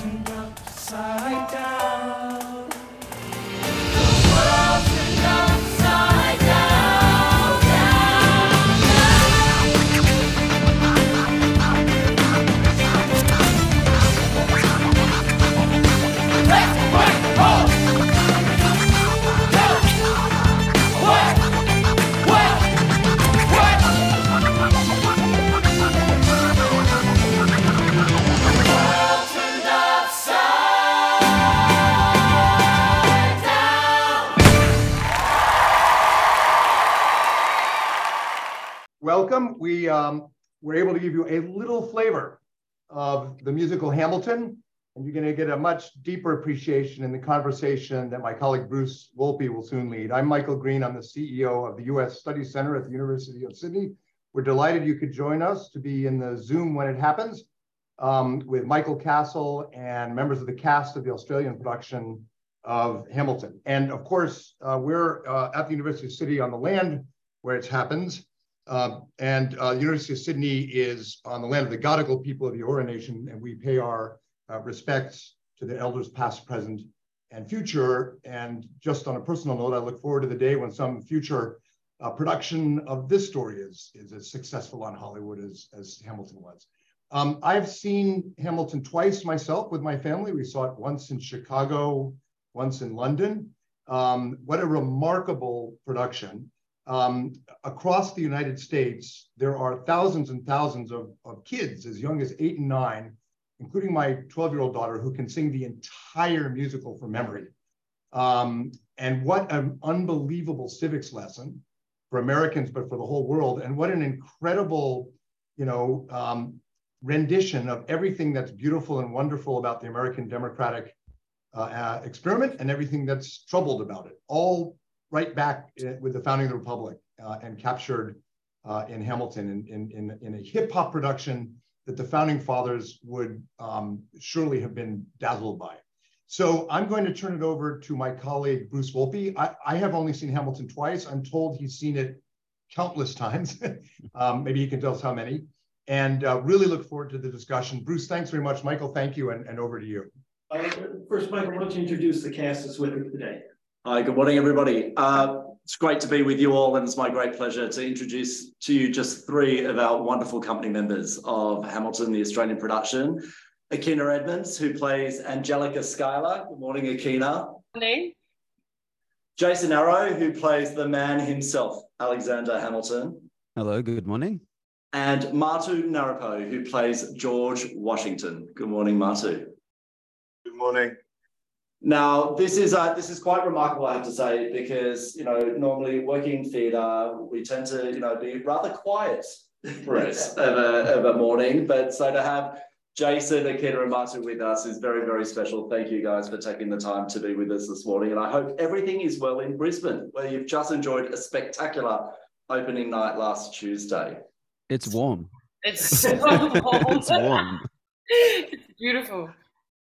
upside down. Welcome. We um, were able to give you a little flavor of the musical Hamilton, and you're going to get a much deeper appreciation in the conversation that my colleague Bruce Wolpe will soon lead. I'm Michael Green. I'm the CEO of the U.S. Studies Center at the University of Sydney. We're delighted you could join us to be in the Zoom when it happens um, with Michael Cassel and members of the cast of the Australian production of Hamilton. And of course, uh, we're uh, at the University of Sydney on the land where it happens. Uh, and uh, the University of Sydney is on the land of the Gadigal people of the Eora Nation, and we pay our uh, respects to the elders past, present, and future. And just on a personal note, I look forward to the day when some future uh, production of this story is, is as successful on Hollywood as, as Hamilton was. Um, I've seen Hamilton twice myself with my family. We saw it once in Chicago, once in London. Um, what a remarkable production. Um, across the United States, there are thousands and thousands of, of kids as young as eight and nine, including my 12 year old daughter, who can sing the entire musical from memory. Um, and what an unbelievable civics lesson for Americans, but for the whole world. And what an incredible, you know, um, rendition of everything that's beautiful and wonderful about the American democratic uh, uh, experiment and everything that's troubled about it, all right back uh, with the founding of the republic uh, and captured uh, in Hamilton in, in, in, a hip hop production that the founding fathers would um, surely have been dazzled by. So I'm going to turn it over to my colleague, Bruce Wolpe. I, I have only seen Hamilton twice. I'm told he's seen it countless times. um, maybe he can tell us how many. And uh, really look forward to the discussion. Bruce, thanks very much. Michael, thank you. And, and over to you. Uh, First, Michael, why don't you introduce the cast that's with us today? Hi, good morning, everybody. Uh, it's great to be with you all, and it's my great pleasure to introduce to you just three of our wonderful company members of Hamilton, the Australian production. Akina Edmonds, who plays Angelica Schuyler. Good morning, Akina. Morning. Jason Arrow, who plays the man himself, Alexander Hamilton. Hello, good morning. And Matu Ngaropo, who plays George Washington. Good morning, Matu. Good morning. Now, this is uh, this is quite remarkable, I have to say, because you know normally working in theatre, we tend to you know be rather quiet for us of a, of a morning. But so to have Jason, Akina, and Martin with us is very very special. Thank you guys for taking the time to be with us this morning, and I hope everything is well in Brisbane, where you've just enjoyed a spectacular opening night last Tuesday. It's warm. It's so warm. it's warm. It's beautiful.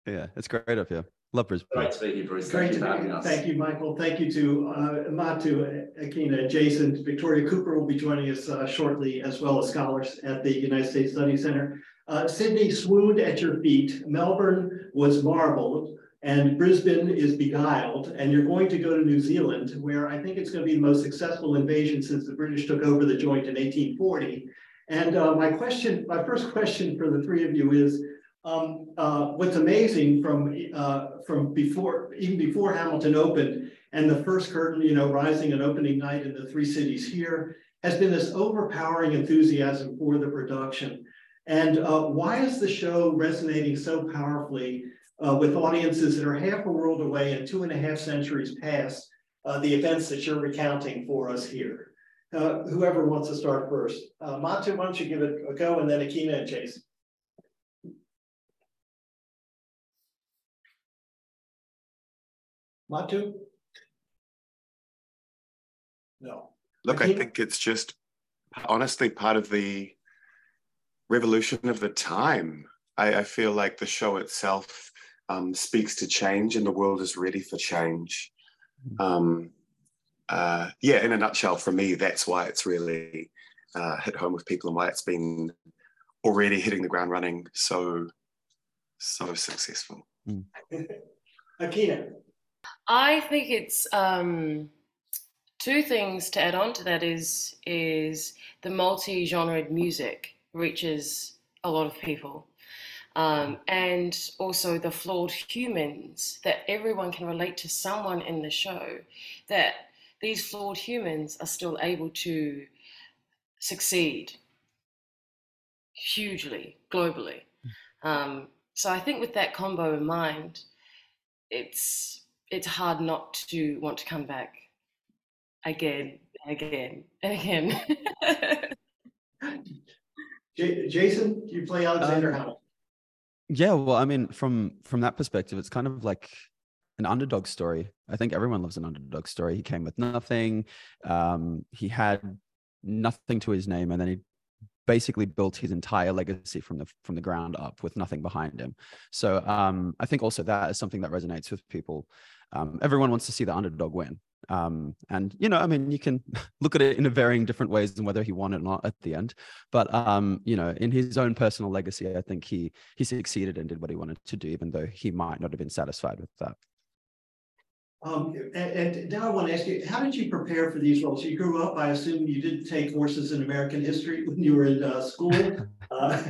Yeah, it's great up here. Love Brisbane. Great to be here, Bruce. Great Thank to for be having here. us. Thank you, Michael. Thank you to uh, Matu, Akina, Jason, Victoria Cooper will be joining us uh, shortly, as well as scholars at the United States Study Center. Uh, Sydney swooned at your feet. Melbourne was marbled. And Brisbane is beguiled, and you're going to go to New Zealand, where I think it's going to be the most successful invasion since the British took over the joint in 1840. And uh, my question, my first question for the three of you is, um, uh, what's amazing from uh, from before, even before Hamilton opened, and the first curtain, you know, rising and opening night in the three cities here, has been this overpowering enthusiasm for the production. And uh, why is the show resonating so powerfully uh, with audiences that are half a world away and two and a half centuries past uh, the events that you're recounting for us here? Uh, whoever wants to start first. Matu, why don't you give it a go, and then Akina and Jason. Matu? No. Look, I think it's just honestly part of the revolution of the time. I, I feel like the show itself um, speaks to change and the world is ready for change. Um, uh, yeah, in a nutshell, for me, that's why it's really uh, hit home with people and why it's been already hitting the ground running so So successful. Akina, I think it's um, two things to add on to that is is the multi-genre music reaches a lot of people. Um, and also the flawed humans that everyone can relate to someone in the show that these flawed humans are still able to succeed hugely globally um, so i think with that combo in mind it's it's hard not to want to come back again again and again J- Jason, you play Alexander Um, Hamilton. Yeah, well, I mean, from from that perspective, it's kind of like an underdog story. I think everyone loves an underdog story. He came with nothing. Um, he had nothing to his name, and then he basically built his entire legacy from the from the ground up with nothing behind him. So um, I think also that is something that resonates with people. Um, everyone wants to see the underdog win. Um, and you know, I mean, you can look at it in a varying different ways and whether he won or not at the end. But um, you know, in his own personal legacy, I think he he succeeded and did what he wanted to do, even though he might not have been satisfied with that. Um, and, and now I want to ask you, how did you prepare for these roles? You grew up, I assume you didn't take courses in American history when you were in uh, school? Uh,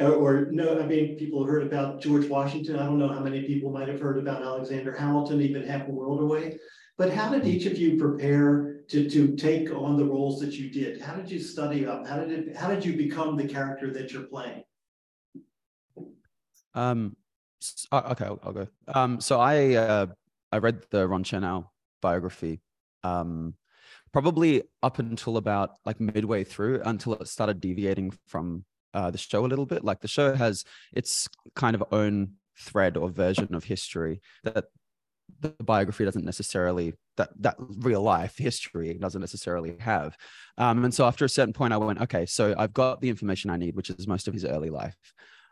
or, or no, I mean, people heard about George Washington. I don't know how many people might have heard about Alexander Hamilton, even half a world away. But how did each of you prepare to, to take on the roles that you did? How did you study up? How did it, how did you become the character that you're playing? Um, uh, okay, I'll, I'll go. Um, so I uh, I read the Ron Chernow biography, um, probably up until about like midway through, until it started deviating from uh, the show a little bit. Like the show has its kind of own thread or version of history that the biography doesn't necessarily that that real life history doesn't necessarily have um, and so after a certain point i went okay so i've got the information i need which is most of his early life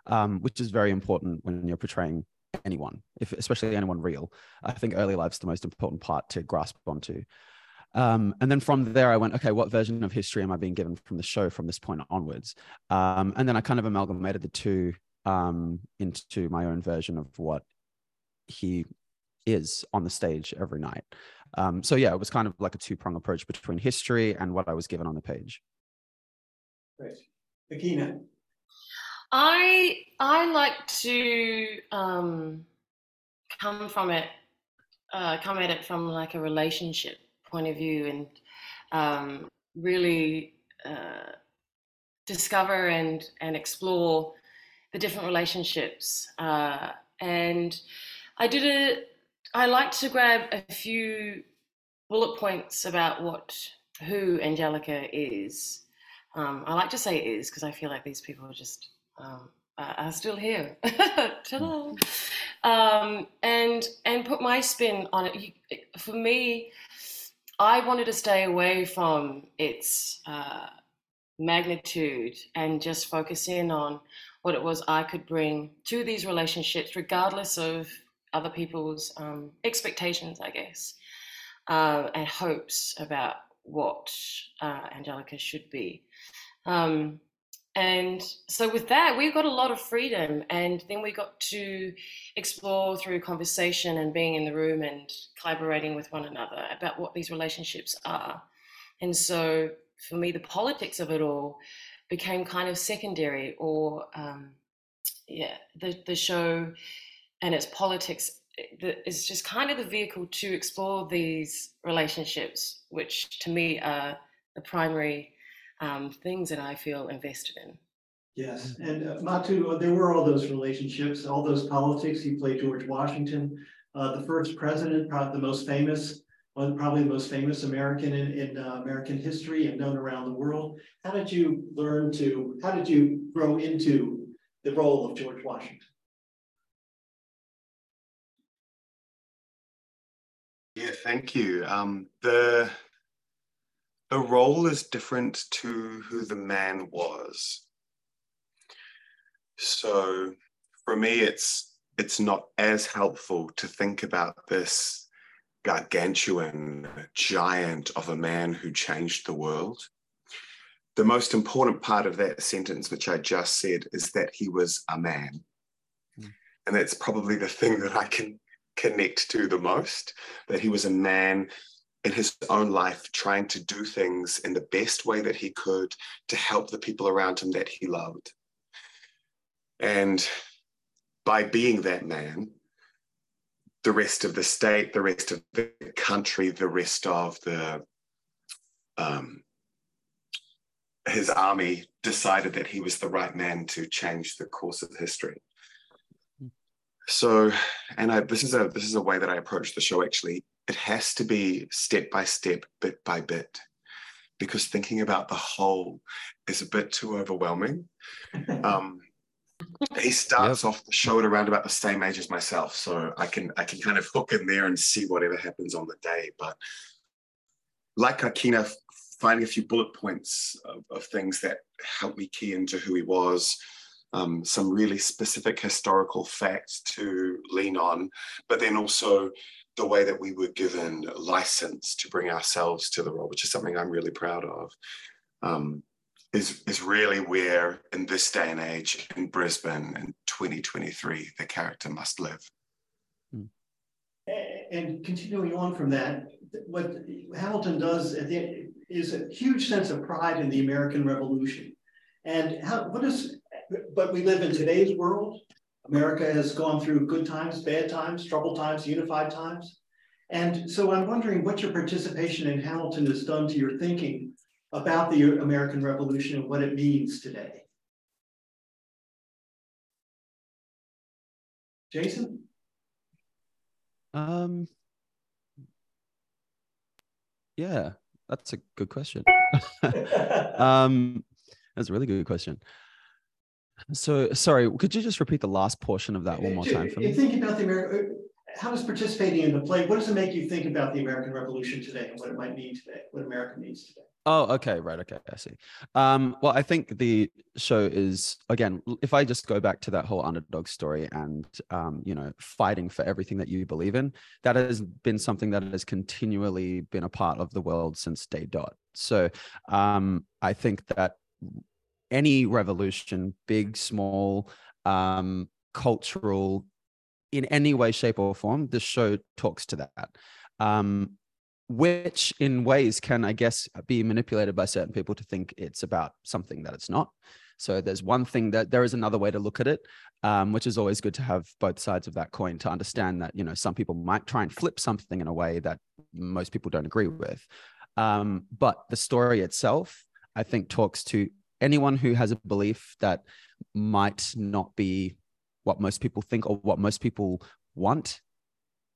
um, which is very important when you're portraying anyone if especially anyone real i think early life's the most important part to grasp onto um, and then from there i went okay what version of history am i being given from the show from this point onwards um, and then i kind of amalgamated the two um, into my own version of what he is on the stage every night. Um, so yeah, it was kind of like a two prong approach between history and what I was given on the page. Great. Akina, I I like to um, come from it, uh, come at it from like a relationship point of view, and um, really uh, discover and and explore the different relationships. Uh, and I did a. I like to grab a few bullet points about what who Angelica is. Um, I like to say is because I feel like these people are just um, are are still here. Ta-da! Um, and and put my spin on it. For me, I wanted to stay away from its uh, magnitude and just focus in on what it was I could bring to these relationships, regardless of other people's um, expectations, I guess, uh, and hopes about what uh, Angelica should be. Um, and so with that, we got a lot of freedom, and then we got to explore through conversation and being in the room and collaborating with one another about what these relationships are. And so for me, the politics of it all became kind of secondary, or um, yeah, the the show and its politics is just kind of the vehicle to explore these relationships, which to me are the primary um, things that I feel invested in. yes, and uh, Matu, uh, there were all those relationships, all those politics. You played George Washington, uh, the first president, probably the most famous, one probably the most famous American in, in uh, American history and known around the world. How did you learn to, how did you grow into the role of George Washington? Yeah, thank you. Um, the the role is different to who the man was. So for me, it's it's not as helpful to think about this gargantuan giant of a man who changed the world. The most important part of that sentence, which I just said, is that he was a man. Hmm. And that's probably the thing that I can connect to the most that he was a man in his own life trying to do things in the best way that he could to help the people around him that he loved. And by being that man, the rest of the state, the rest of the country, the rest of the um, his army decided that he was the right man to change the course of history. So, and I, this is a this is a way that I approach the show. Actually, it has to be step by step, bit by bit, because thinking about the whole is a bit too overwhelming. Um, he starts yep. off the show at around about the same age as myself, so I can I can kind of hook in there and see whatever happens on the day. But like Akina, finding a few bullet points of, of things that helped me key into who he was, um, some really specific historical facts to lean on, but then also the way that we were given license to bring ourselves to the role, which is something I'm really proud of. Um, is, is really where in this day and age in Brisbane in 2023 the character must live. Hmm. And continuing on from that, what Hamilton does the, is a huge sense of pride in the American Revolution. And how, what is, but we live in today's world. America has gone through good times, bad times, troubled times, unified times. And so I'm wondering what your participation in Hamilton has done to your thinking about the American Revolution and what it means today. Jason? Um, yeah, that's a good question. um, that's a really good question. So, sorry, could you just repeat the last portion of that one more time for me? Think about the American. How does participating in the play? What does it make you think about the American Revolution today and what it might mean today? What America means today? Oh, okay, right, okay, I see. Um, well, I think the show is again, if I just go back to that whole underdog story and um, you know, fighting for everything that you believe in, that has been something that has continually been a part of the world since day dot. So um, I think that any revolution, big, small, um, cultural, in any way, shape, or form, the show talks to that. Um, which in ways can, I guess, be manipulated by certain people to think it's about something that it's not. So there's one thing that there is another way to look at it, um, which is always good to have both sides of that coin to understand that you know some people might try and flip something in a way that most people don't agree with. Um, but the story itself, I think, talks to anyone who has a belief that might not be what most people think or what most people want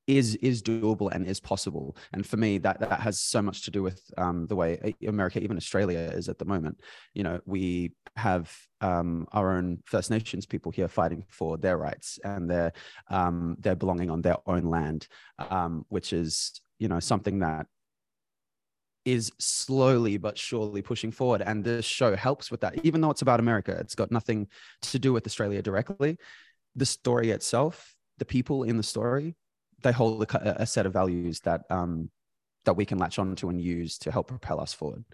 is is doable and is possible. And for me, that that has so much to do with um, the way America, even Australia, is at the moment. You know, we have um, our own First Nations people here fighting for their rights and their um, their belonging on their own land, um, which is you know something that is slowly but surely pushing forward. And this show helps with that, even though it's about America. It's got nothing to do with Australia directly. The story itself, the people in the story, they hold a, a set of values that um, that we can latch onto and use to help propel us forward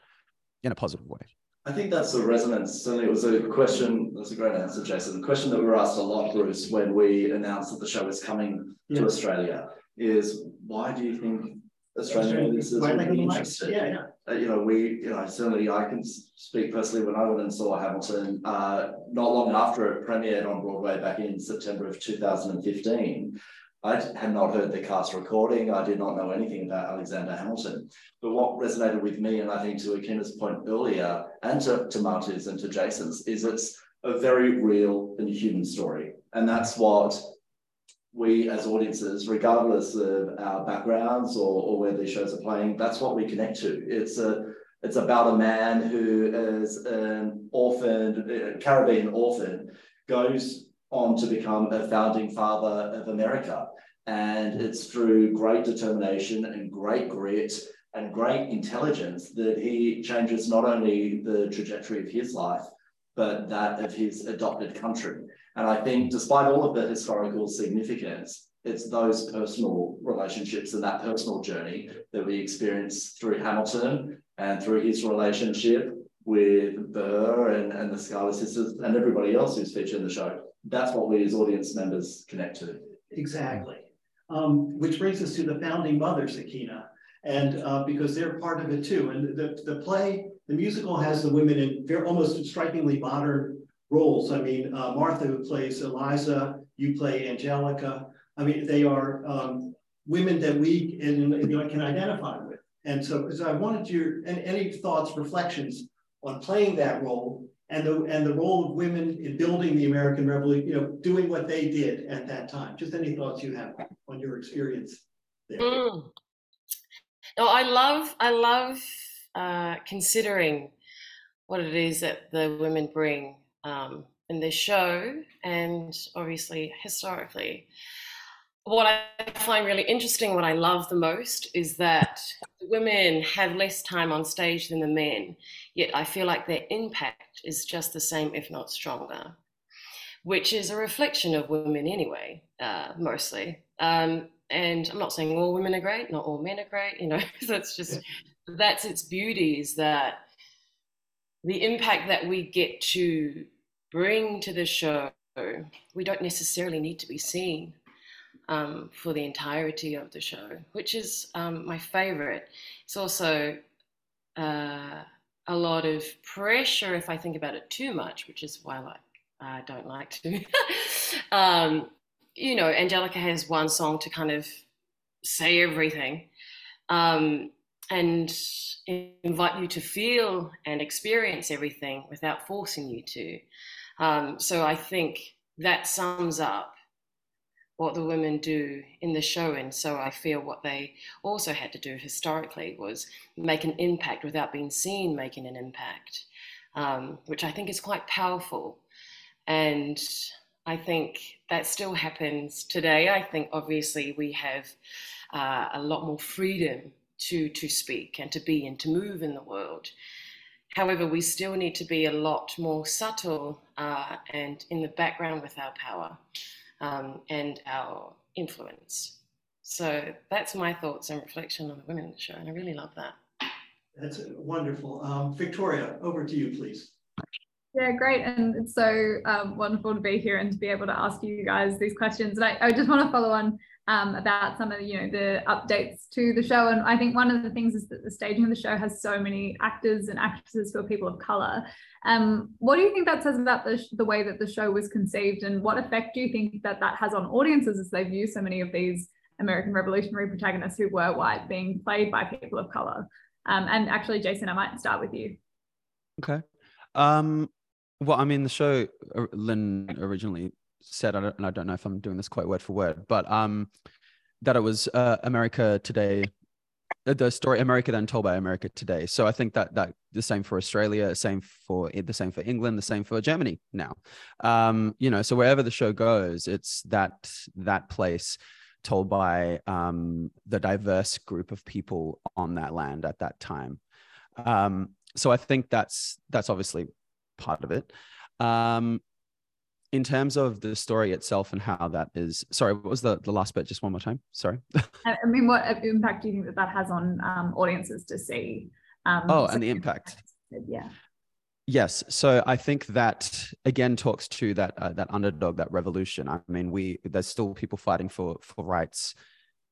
in a positive way. I think that's the resonance. Certainly, it was a question. That's a great answer, Jason. The question that we were asked a lot, Bruce, when we announced that the show is coming yeah. to Australia, is why do you think Australian audiences would be interested? Yeah, yeah. Uh, you know, we, you know, certainly I can speak personally when I went and saw Hamilton, uh, not long after it premiered on Broadway back in September of 2015. I had not heard the cast recording. I did not know anything about Alexander Hamilton. But what resonated with me, and I think to Akina's point earlier, and to, to Matu's and to Jason's, is it's a very real and human story. And that's what we as audiences, regardless of our backgrounds or, or where these shows are playing, that's what we connect to. It's a it's about a man who is an orphan, a uh, Caribbean orphan, goes on to become a founding father of America. And it's through great determination and great grit and great intelligence that he changes not only the trajectory of his life, but that of his adopted country. And I think, despite all of the historical significance, it's those personal relationships and that personal journey that we experience through Hamilton and through his relationship with Burr and, and the Schuyler sisters and everybody else who's featured in the show that's what we as audience members connect to. Exactly. Um, which brings us to the founding mothers, Akina, and uh, because they're part of it too. And the, the play, the musical has the women in very almost strikingly modern roles. I mean, uh, Martha, who plays Eliza, you play Angelica. I mean, they are um, women that we in, in, can identify with. And so, so I wanted your and any thoughts, reflections on playing that role and the and the role of women in building the American Revolution, you know, doing what they did at that time. Just any thoughts you have on your experience there. Mm. No, I love I love uh, considering what it is that the women bring um, in this show, and obviously historically. What I find really interesting, what I love the most, is that women have less time on stage than the men, yet I feel like their impact is just the same, if not stronger, which is a reflection of women anyway, uh, mostly. Um, and I'm not saying all women are great, not all men are great, you know, that's just, that's its beauty is that the impact that we get to bring to the show, we don't necessarily need to be seen um, for the entirety of the show, which is um, my favorite. It's also uh, a lot of pressure if I think about it too much, which is why I don't like to. um, you know, Angelica has one song to kind of say everything um, and invite you to feel and experience everything without forcing you to. Um, so I think that sums up what the women do in the show. And so I feel what they also had to do historically was make an impact without being seen making an impact, um, which I think is quite powerful. And I think that still happens today. I think obviously we have uh, a lot more freedom to, to speak and to be and to move in the world. However, we still need to be a lot more subtle uh, and in the background with our power um, and our influence. So that's my thoughts and reflection on the women in the show, and I really love that. That's wonderful. Um, Victoria, over to you, please. Yeah, great. And it's so um, wonderful to be here and to be able to ask you guys these questions. And I, I just want to follow on um, about some of the, you know, the updates to the show. And I think one of the things is that the staging of the show has so many actors and actresses who are people of color. Um, what do you think that says about the, the way that the show was conceived and what effect do you think that that has on audiences as they view so many of these American Revolutionary protagonists who were white being played by people of color? Um, and actually, Jason, I might start with you. Okay. Um, well, I mean, the show uh, Lin originally said, I don't, and I don't know if I'm doing this quite word for word, but um, that it was uh, America Today, uh, the story America then told by America Today. So I think that that the same for Australia, same for the same for England, the same for Germany now. Um, you know, so wherever the show goes, it's that that place told by um, the diverse group of people on that land at that time. Um, so I think that's that's obviously part of it. Um, in terms of the story itself and how that is sorry what was the, the last bit just one more time? Sorry. I mean what impact do you think that that has on um, audiences to see um, oh and the impact. yeah. Yes. So i think that again talks to that uh, that underdog that revolution. I mean we there's still people fighting for for rights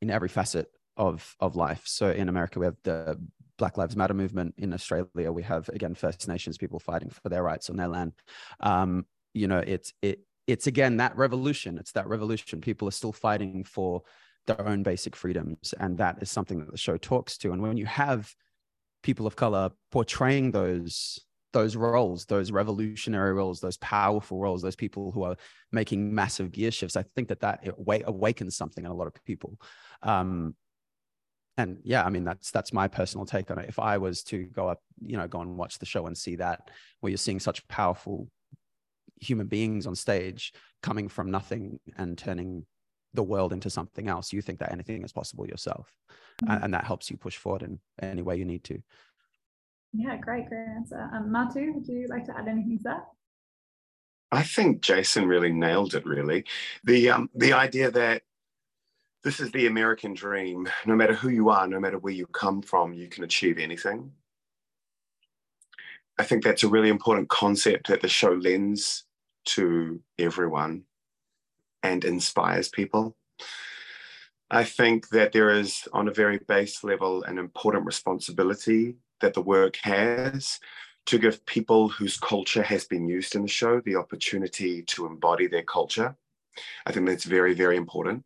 in every facet of of life. So in america we have the black lives matter movement. In australia we have again first nations people fighting for their rights on their land. Um, you know it's it it's again that revolution. It's that revolution. People are still fighting for their own basic freedoms and that is something that the show talks to. And when you have people of color portraying those those roles those revolutionary roles those powerful roles those people who are making massive gear shifts i think that that awakens something in a lot of people. Um, and yeah i mean that's that's my personal take on it. If i was to go up you know go and watch the show and see that where you're seeing such powerful human beings on stage coming from nothing and turning the world into something else you think that anything is possible yourself. Mm-hmm. and, and, that helps you push forward in any way you need to. Yeah great great answer. Um, matu would you like to add anything to that? I think jason really nailed it really. The um the idea that this is the american dream. No matter who you are no matter where you come from you can achieve anything I think that's a really important concept that the show lends to everyone and inspires people. I think that there is, on a very base level, an important responsibility that the work has to give people whose culture has been used in the show the opportunity to embody their culture. I think that's very, very important.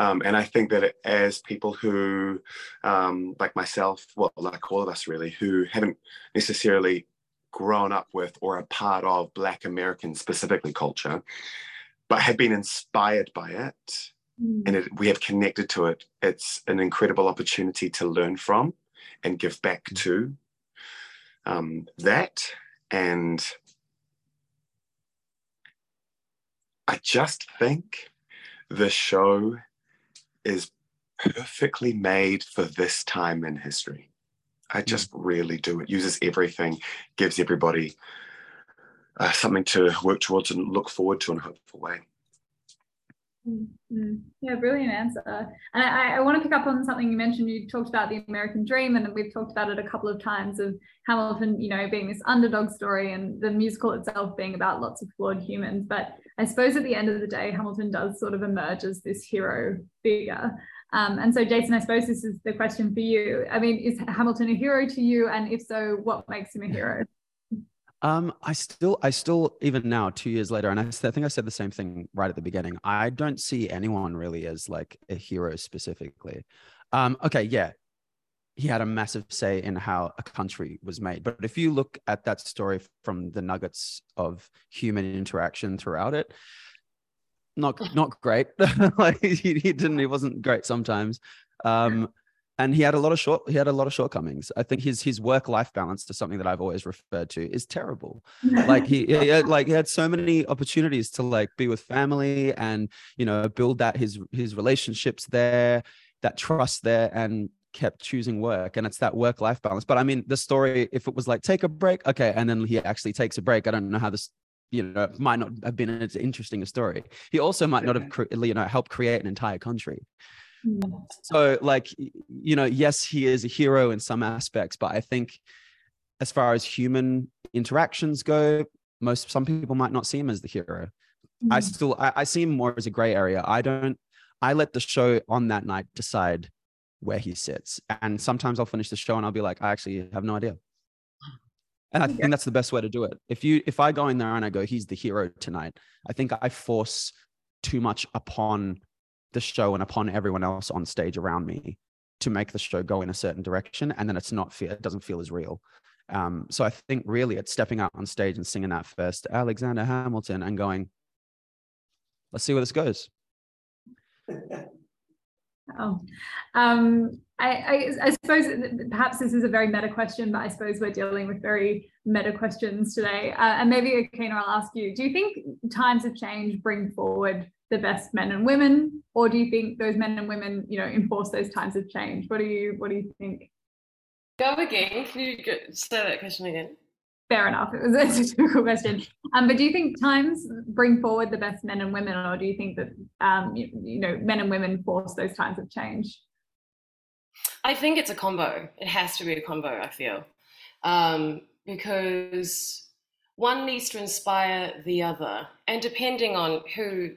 Um, and I think that as people who, um, like myself, well, like all of us really, who haven't necessarily grown up with or a part of Black American specifically culture, but have been inspired by it, Mm. and it, we have connected to it, it's an incredible opportunity to learn from and give back to um, that. And I just think the show is perfectly made for this time in history. I just really do. It uses everything, gives everybody uh, something to work towards and look forward to in a hopeful way. Mm, mm. Yeah, brilliant answer. And I, I want to pick up on something you mentioned. You talked about the American dream, and we've talked about it a couple of times of Hamilton, you know, being this underdog story and the musical itself being about lots of flawed humans. But I suppose at the end of the day, Hamilton does sort of emerge as this hero figure. Um, and so, Jason, I suppose this is the question for you. I mean, is Hamilton a hero to you? And if so, what makes him a hero? Um, I still, I still, even now, two years later, and I think I said the same thing right at the beginning. I don't see anyone really as like a hero specifically. Um, okay, yeah, he had a massive say in how a country was made. But if you look at that story from the nuggets of human interaction throughout it, not not great. like he, he didn't, he wasn't great sometimes. Um, and he had a lot of short he had a lot of shortcomings. I think his his work life balance to something that i've always referred to is terrible. Like he, he had, like he had so many opportunities to like be with family and you know build that his his relationships there that trust there and kept choosing work. And it's that work life balance. But i mean the story if it was like take a break okay and then he actually takes a break. I don't know how this you know might not have been as interesting a story. He also might not have you know helped create an entire country Mm. so like you know yes he is a hero in some aspects but i think as far as human interactions go most some people might not see him as the hero i Mm. still I, I see him more as a gray area i don't i let the show on that night decide where he sits and sometimes i'll finish the show and i'll be like i actually have no idea and i Yeah. think that's the best way to do it if you if i go in there and i go he's the hero tonight i think i force too much upon the show and upon everyone else on stage around me to make the show go in a certain direction and then it's not feel it doesn't feel as real um, so i think really it's stepping out on stage and singing that first alexander hamilton and going let's see where this goes Oh, um, I, I, I suppose perhaps this is a very meta question, but I suppose we're dealing with very meta questions today. Uh, and maybe, Akina, I'll ask you: Do you think times of change bring forward the best men and women, or do you think those men and women, you know, enforce those times of change? What do you What do you think? Go again. Can you go, say that question again? Fair enough. It was a difficult question. Um, but do you think times bring forward the best men and women, or do you think that um, you, you know men and women force those times of change? I think it's a combo. It has to be a combo, I feel. Um, because one needs to inspire the other. And depending on who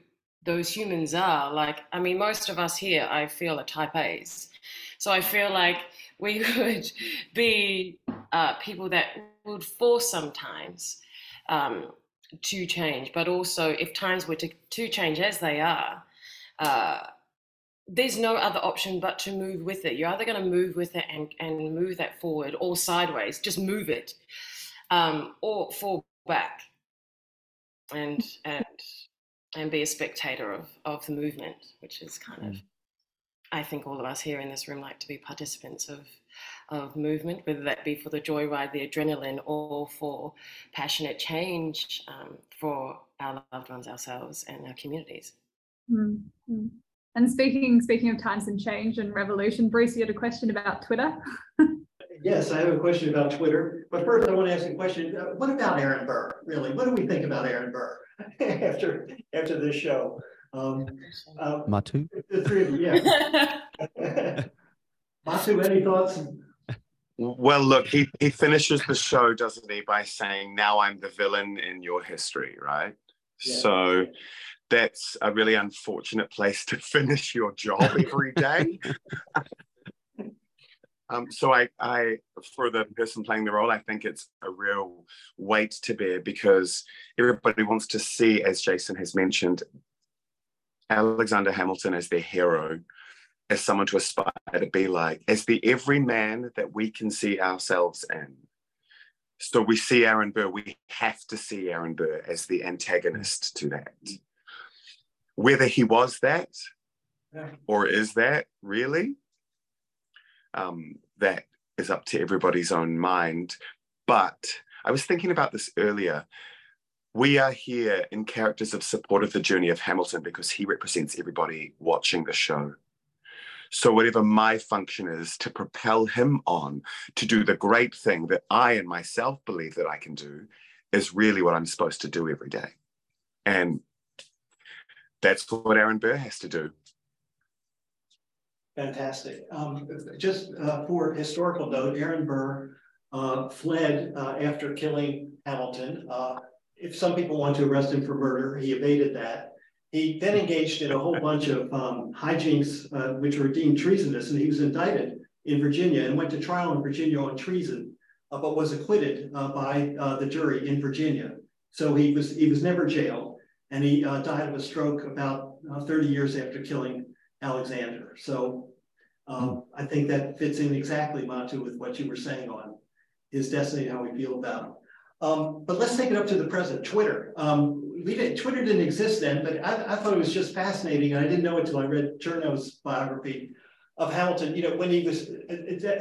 those humans are, like, I mean, most of us here, I feel, are type A's. So I feel like we would be uh, people that would force sometimes um, to change, but also if times were to, to change as they are, uh, there's no other option but to move with it. You're either going to move with it and, and move that forward or sideways, just move it, um, or fall back and and and be a spectator of, of the movement, which is kind of I think all of us here in this room like to be participants of of movement, whether that be for the joyride, the adrenaline, or for passionate change um, for our loved ones, ourselves, and our communities. Mm, mm. And speaking speaking of times and change and revolution, Bruce, you had a question about Twitter. Yes, I have a question about Twitter, but first I want to ask a question. Uh, What about Aaron Burr, really? What do we think about Aaron Burr after, after this show? Um, uh, matu The three of you, yeah. Matu, any thoughts? Well, look, he, he finishes the show, doesn't he, by saying, Now I'm the villain in your history, right? Yeah. So that's a really unfortunate place to finish your job every day. Um, so I, I, for the person playing the role, I think it's a real weight to bear because everybody wants to see, as Jason has mentioned, Alexander Hamilton as their hero, as someone to aspire to be like, as the everyman that we can see ourselves in. So we see Aaron Burr, we have to see Aaron Burr as the antagonist to that. Whether he was that Yeah. or is that really, um, that is up to everybody's own mind. But I was thinking about this earlier. We are here in characters of support of the journey of Hamilton because he represents everybody watching the show. So, whatever my function is to propel him on to do the great thing that I and myself believe that I can do is really what I'm supposed to do every day. And that's what Aaron Burr has to do. Fantastic. Um, just uh, for historical note, Aaron Burr uh, fled uh, after killing Hamilton. Uh, if some people want to arrest him for murder, he evaded that. He then engaged in a whole bunch of um, hijinks, uh, which were deemed treasonous, and he was indicted in Virginia and went to trial in Virginia on treason, uh, but was acquitted by the jury in Virginia. So he was he was never jailed, and he died of a stroke about uh, 30 years after killing Alexander. So um, I think that fits in exactly, Matu, with what you were saying on his destiny and how we feel about him. Um, but let's take it up to the present. Twitter. Um, we didn't, Twitter didn't exist then, but I, I thought it was just fascinating, and I didn't know it until I read Chernow's biography of Hamilton. You know, when he was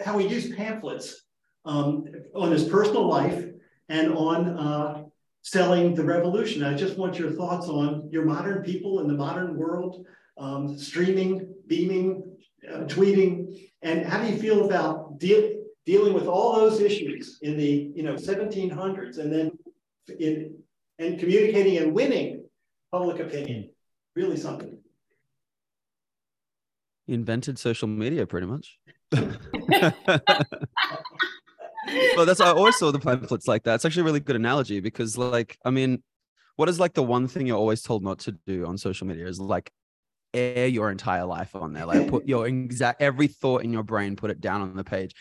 how he used pamphlets um, on his personal life and on uh, selling the revolution. I just want your thoughts on your modern people in the modern world, um, streaming, beaming, uh, tweeting, and how do you feel about deal, dealing with all those issues in the you know 1700s, and then in and communicating and winning public opinion? Really something. He invented social media pretty much. well, that's I always saw the pamphlets like that. It's actually a really good analogy because, like, I mean, what is like the one thing you're always told not to do on social media is like air your entire life on there. Like, put your exact every thought in your brain, put it down on the page.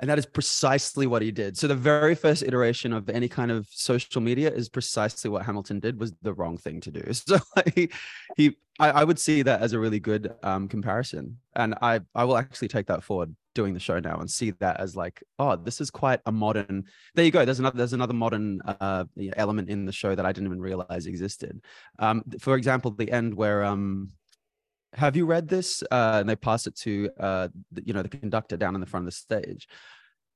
And that is precisely what he did. So the very first iteration of any kind of social media is precisely what Hamilton did was the wrong thing to do. So like, he, I, I would see that as a really good um, comparison, and I, I will actually take that forward doing the show now and see that as like, oh, this is quite a modern. There you go. There's another. There's another modern uh, element in the show that I didn't even realize existed. Um, for example, the end where um, have you read this? Uh, and they pass it to uh, the, you know the conductor down in the front of the stage.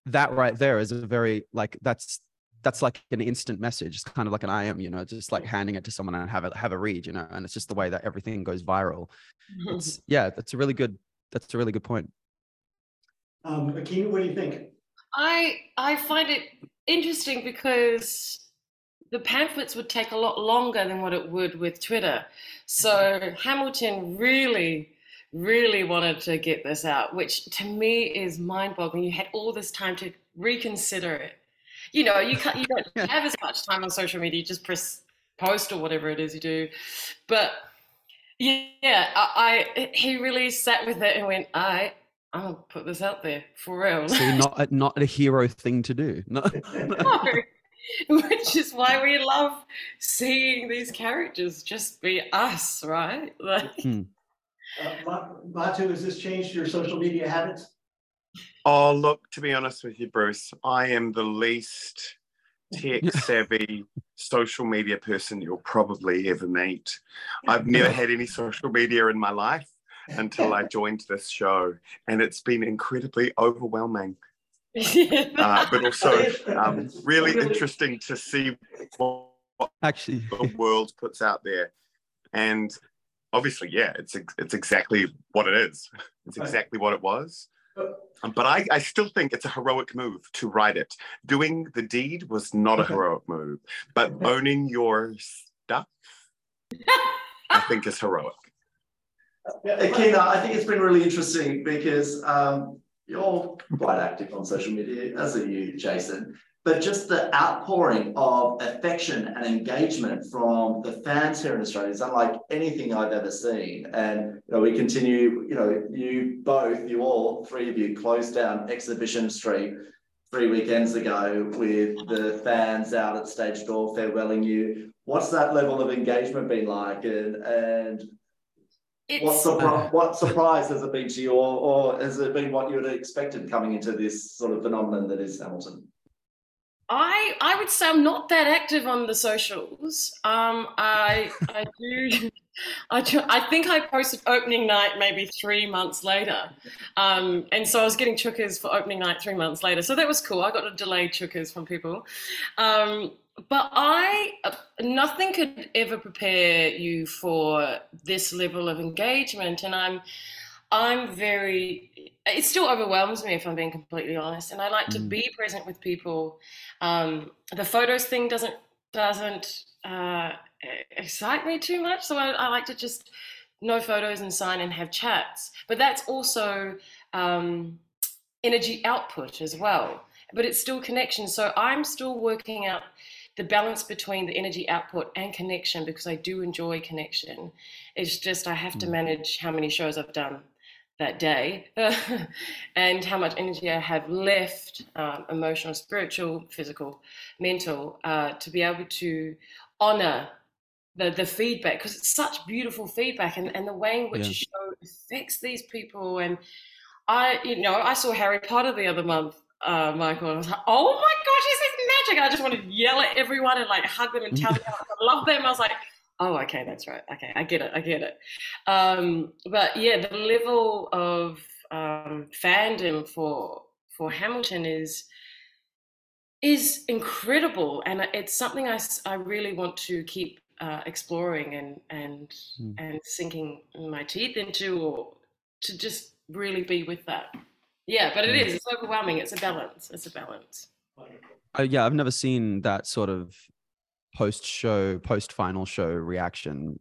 That right there is a very like that's that's like an instant message. It's kind of like an I am, you know, just like handing it to someone and have a have a read, you know, and it's just the way that everything goes viral. It's yeah, that's a really good that's a really good point. Um, Akina, what do you think? I I find it interesting because the pamphlets would take a lot longer than what it would with Twitter. So mm-hmm. Hamilton really, really wanted to get this out, which to me is mind-boggling. You had all this time to reconsider it. You know, you can't, you don't have as much time on social media. You just press post or whatever it is you do. But yeah, I, I he really sat with it and went, I. I'll put this out there for real. So not a, not a hero thing to do. No. No. Which is why we love seeing these characters just be us, right? Like, Hmm. Uh, Matu, has this changed your social media habits? Oh, look, to be honest with you, Bruce, I am the least tech savvy social media person you'll probably ever meet. I've never had any social media in my life until I joined this show, and it's been incredibly overwhelming, uh, but also um, really interesting to see what Actually, the world puts out there. And obviously, yeah, it's it's exactly what it is. It's exactly what it was. Um, but I, I still think it's a heroic move to write it. Doing the deed was not a heroic move, but owning your stuff, I think, is heroic. Akina, I think it's been really interesting because um, you're quite active on social media, as are you, Jason. But just the outpouring of affection and engagement from the fans here in Australia is unlike anything I've ever seen. And you know, we continue, you know, you both, you all, three of you closed down Exhibition Street three weekends ago with the fans out at stage door farewelling you. What's that level of engagement been like? And and what, It's surpri- what surprise has it been to you, or, or has it been what you had expected coming into this sort of phenomenon that is Hamilton? I I would say I'm not that active on the socials. Um, I I do. I, do, I think I posted opening night maybe three months later, um, and so I was getting chookas for opening night three months later. So that was cool. I got a delayed chookas from people, um, but I nothing could ever prepare you for this level of engagement, and I'm I'm very. It still overwhelms me if I'm being completely honest, and I like to Mm. be present with people. Um, the photos thing doesn't doesn't uh, excite me too much, so I, I like to just no photos and sign and have chats. But that's also um, energy output as well. But it's still connection. So I'm still working out the balance between the energy output and connection because I do enjoy connection. It's just I have to Mm. manage how many shows I've done that day and how much energy I have left, um, emotional, spiritual, physical, mental, uh, to be able to honor the, the feedback because it's such beautiful feedback and, and the way in which Yeah. a show affects these people. And I, you know, I saw Harry Potter the other month, uh, Michael, and I was like, oh my gosh, this is. I just wanted to yell at everyone and like hug them and tell them I love them. I was like, oh, okay, that's right. Okay, I get it. I get it. Um, but yeah, the level of um, fandom for for Hamilton is is incredible, and it's something I, I really want to keep uh, exploring and and Mm. and sinking my teeth into, or to just really be with that. Yeah, but it Mm. It's overwhelming. It's a balance. It's a balance. Uh, yeah, I've never seen that sort of post show, post final show reaction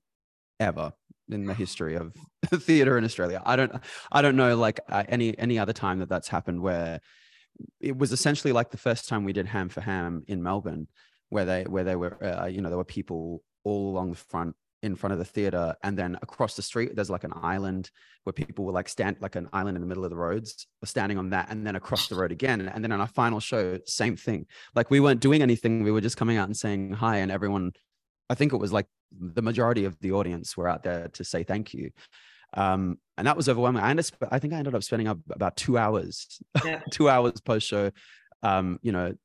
ever in the history of theater in Australia. I don't, I don't know like uh, any any other time that that's happened where it was essentially like the first time we did Ham for Ham in Melbourne, where they where they were, uh, you know, there were people all along the front in front of the theater and then across the street there's like an island where people were like stand like an island in the middle of the roads were standing on that and then across the road again and then on our final show same thing. Like we weren't doing anything we were just coming out and saying hi and everyone i think it was like the majority of the audience were out there to say thank you. Um and that was overwhelming. I, ended, I think i ended up spending up about two hours Yeah. two hours post show um you know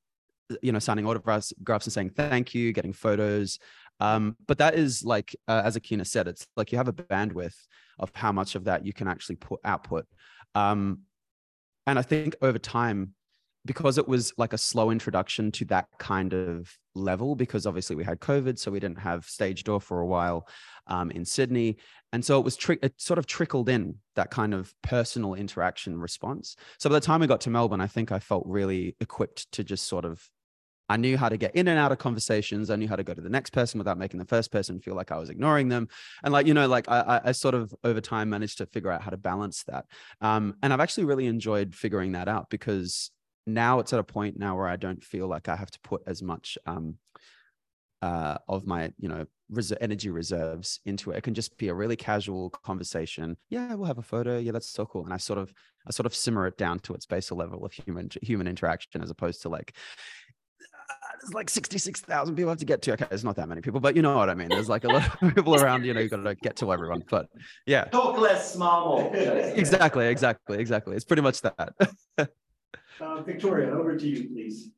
you know signing autographs and saying thank you getting photos um but that is like uh, as akina said it's like you have a bandwidth of how much of that you can actually put output. Um and i think over time because it was like a slow introduction to that kind of level because obviously we had covid so we didn't have stage door for a while um, in sydney. And so it was tri- it sort of trickled in that kind of personal interaction response. So by the time we got to melbourne i think i felt really equipped to just sort of I knew how to get in and out of conversations. I knew how to go to the next person without making the first person feel like I was ignoring them. And like, you know, like I, I- sort of over time managed to figure out how to balance that. Um, and I've actually really enjoyed figuring that out because now it's at a point now where I don't feel like I have to put as much um, uh, of my, you know, res- energy reserves into it. It can just be a really casual conversation. Yeah, we'll have a photo. Yeah, that's so cool. And I sort of, I sort of simmer it down to its basal level of human human interaction as opposed to like "Ah, there's like 66,000 people I have to get to. Okay, there's not that many people, but you know what I mean. There's like a lot of people around, you know, you've got to get to everyone. But yeah, Talk less, smile more. Exactly, exactly, exactly. It's pretty much that. Uh, Victoria, over to you, please.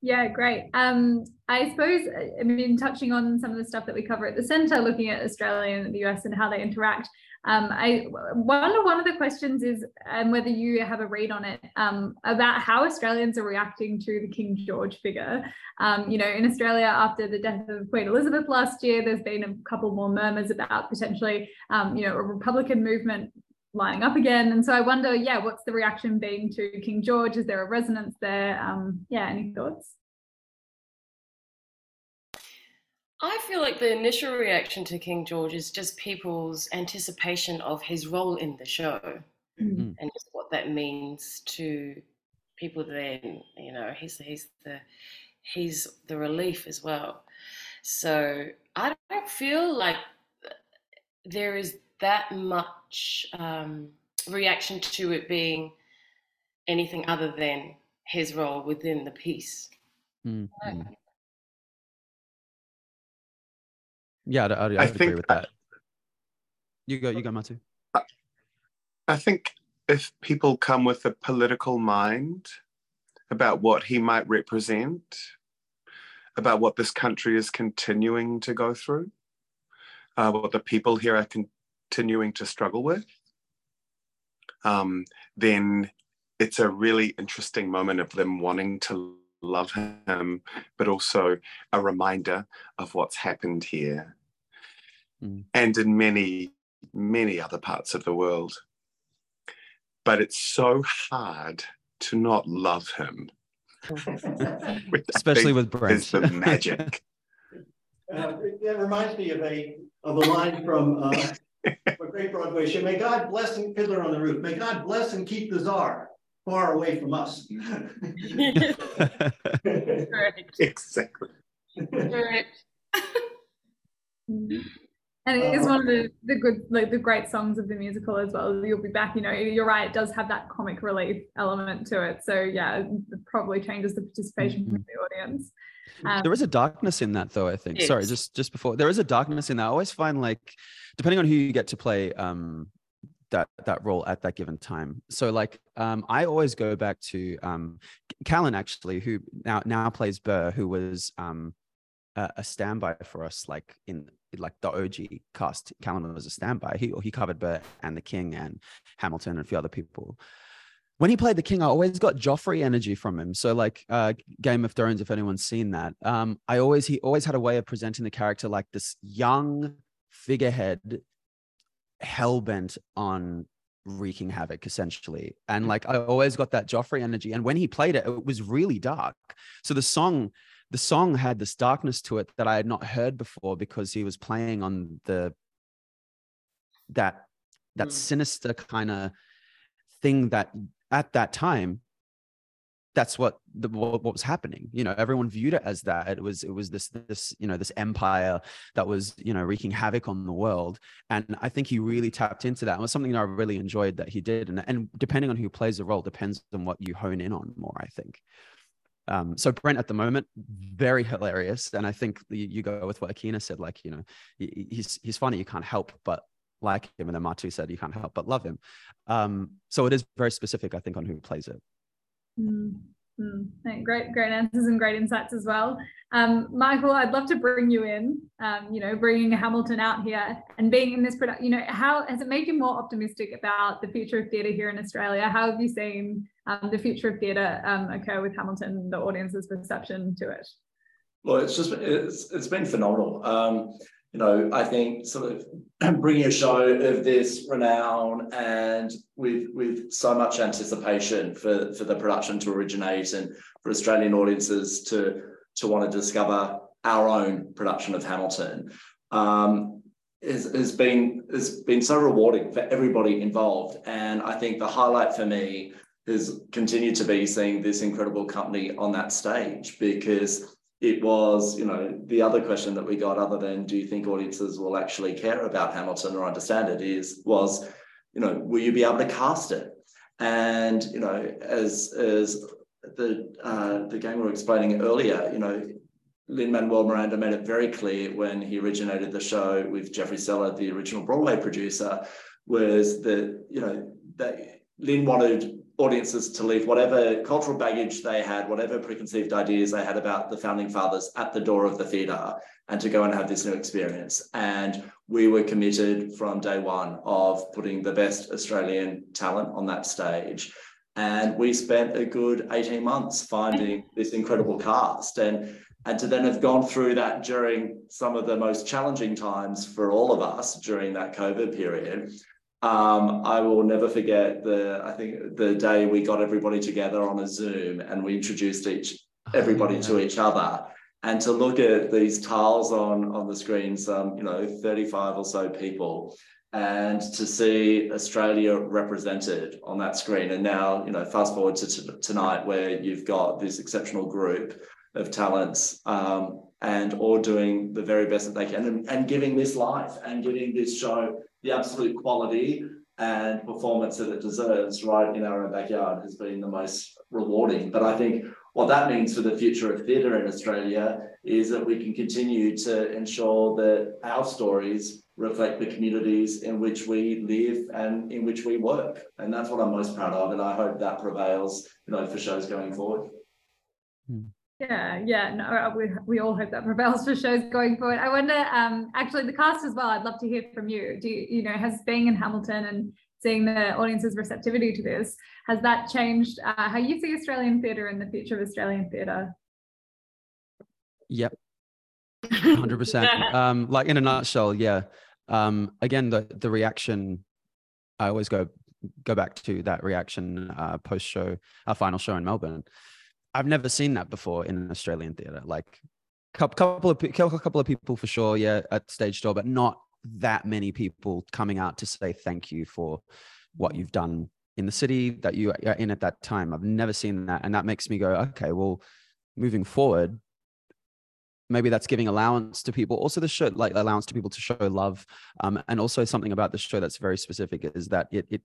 Yeah, great. Um, I suppose, I mean, touching on some of the stuff that we cover at the center, looking at Australia and the US and how they interact. Um, I wonder one of the questions is, and whether you have a read on it, um, about how Australians are reacting to the King George figure. Um, you know, in Australia, after the death of Queen Elizabeth last year, there's been a couple more murmurs about potentially, um, you know, a Republican movement lining up again. And so I wonder, yeah, what's the reaction been to King George? Is there a resonance there? Um, yeah, any thoughts? I feel like the initial reaction to King George is just people's anticipation of his role in the show. Mm. and just what that means to people then you know he's he's the he's the relief as well so i don't feel like there is that much um, reaction to it being anything other than his role within the piece Mm, Yeah, I'd, I'd, I'd I agree think with that. You go, you go, Matu. I think if people come with a political mind about what he might represent, about what this country is continuing to go through, uh, what the people here are continuing to struggle with, um, then it's a really interesting moment of them wanting to love him, but also a reminder of what's happened here Mm. and in many, many other parts of the world. But it's so hard to not love him. Especially with Brent. is the magic. Uh, that reminds me of a of a line from uh, a great Broadway show. May God bless and Fiddler on the Roof. May God bless and keep the czar far away from us. correct exactly. correct. And it is one of the, the good, like the great songs of the musical as well. You'll be back, you know, you're right, it does have that comic relief element to it. So yeah, it probably changes the participation from the audience. Um, there is a darkness in that though i think sorry just just before there is a darkness in that i always find like depending on who you get to play um that that role at that given time. So like um i always go back to um callan actually who now now plays burr who was um a, a standby for us like in like the og cast. Callan was a standby. He he covered burr and the king and hamilton and a few other people. When he played the king, I always got Joffrey energy from him. So like uh, Game of Thrones, if anyone's seen that, um, I always he always had a way of presenting the character like this young figurehead, hell bent on wreaking havoc, essentially. And like I always got that Joffrey energy. And when he played it, it was really dark. So the song, the song had this darkness to it that I had not heard before because he was playing on the that that Mm. sinister kind of thing that at that time that's what the what, what was happening you know everyone viewed it as that it was it was this this you know this empire that was you know wreaking havoc on the world and i think he really tapped into that it was something that i really enjoyed that he did and and depending on who plays the role depends on what you hone in on more i think um, so Brent at the moment, very hilarious, and I think you, you go with what Akina said. Like, you know, he- he's he's funny, you can't help but like him, and then Matu said you can't help but love him. Um, so it is very specific, I think, on who plays it. Mm, mm. Great, great answers and great insights as well. Um, Michael, I'd love to bring you in. Um, you know, bringing Hamilton out here and being in this product. You know, how has it made you more optimistic about the future of theatre here in Australia? How have you seen um, the future of theatre um, occur with Hamilton, the audience's perception to it? Well, it's just it's it's been phenomenal. You know, I think sort of bringing a show of this renown and with with so much anticipation for for the production to originate and for Australian audiences to to want to discover our own production of Hamilton um, has been has been so rewarding for everybody involved. And I think the highlight for me has continued to be seeing this incredible company on that stage because it was, you know, the other question that we got, other than do you think audiences will actually care about Hamilton or understand it, is was, you know, will you be able to cast it? And you know, as as the uh, the game we were explaining earlier, you know, Lin Manuel Miranda made it very clear when he originated the show with Jeffrey Seller, the original Broadway producer, was that you know that Lin wanted audiences to leave whatever cultural baggage they had, whatever preconceived ideas they had about the founding fathers at the door of the theatre and to go and have this new experience. And we were committed from day one of putting the best Australian talent on that stage. And we spent a good 18 months finding this incredible cast. And, and to then have gone through that during some of the most challenging times for all of us during that COVID period, um, I will never forget the, I think the day we got everybody together on a Zoom and we introduced each everybody to each other and to look at these tiles on on the screens um you know 35 or so people and to see Australia represented on that screen. And now, you know, fast forward to t- tonight where you've got this exceptional group of talents um, and all doing the very best that they can and, and giving this life and giving this show the absolute quality and performance that it deserves right in our own backyard has been the most rewarding. But I think what that means for the future of theatre in Australia is that we can continue to ensure that our stories reflect the communities in which we live and in which we work. And that's what I'm most proud of. And I hope that prevails, you know, for shows going forward. Yeah, yeah, no, uh, we, we all hope that prevails for shows going forward. I wonder, um, actually, the cast as well. I'd love to hear from you. Do you, you know, has being in Hamilton and seeing the audience's receptivity to this has that changed uh, how you see Australian theatre and the future of Australian theatre? Yep. Hundred percent. Um, like in a nutshell, yeah. Um, again, the the reaction. I always go go back to that reaction uh, post show, our final show in Melbourne. I've never seen that before in an Australian theater. Like, couple of couple of people for sure, yeah, at stage door, but not that many people coming out to say thank you for what you've done in the city that you are in at that time. I've never seen that, and that makes me go, okay, well, moving forward, maybe that's giving allowance to people also the show like allowance to people to show love um, and also something about the show that's very specific is that it, it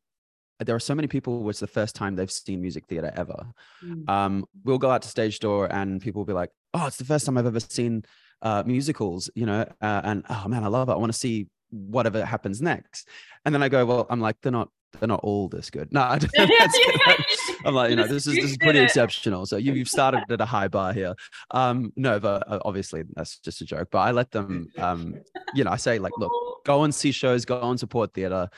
there are so many people where it's the first time they've seen music theater ever. Mm. um, we'll go out to stage door and people will be like oh it's the first time i've ever seen uh, musicals you know uh, and oh man i love it. I want to see whatever happens next. And then i go well i'm like they're not they're not all this good. No I don't- that's good. i'm like you know this is this is pretty exceptional. So you, you've started at a high bar here. Um no but uh, obviously that's just a joke but i let them um you know i say like look go and see shows go and support theater.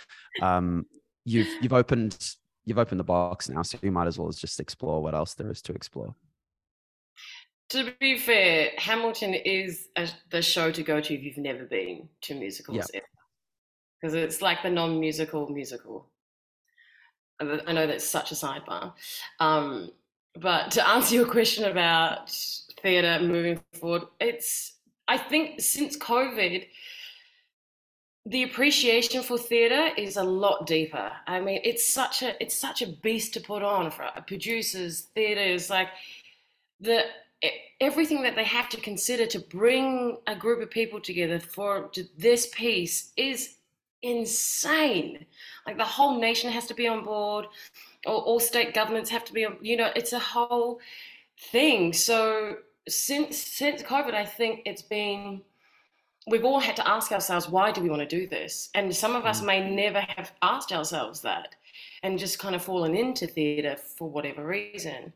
Um you've you've opened you've opened the box now so you might as well just explore what else there is to explore. To be fair, Hamilton is a, the show to go to if you've never been to musicals because it's like the non-musical musical. I I know that's such a sidebar, um, but to answer your question about theatre moving forward, it's I think since COVID, the appreciation for theatre is a lot deeper. I mean, it's such a it's such a beast to put on for producers, theatres, like the everything that they have to consider to bring a group of people together for this piece is insane. Like the whole nation has to be on board, or all state governments have to be on. You know, it's a whole thing. So since since COVID, I think it's been we've all had to ask ourselves why do we want to do this? And some of us mm. may never have asked ourselves that and just kind of fallen into theatre for whatever reason.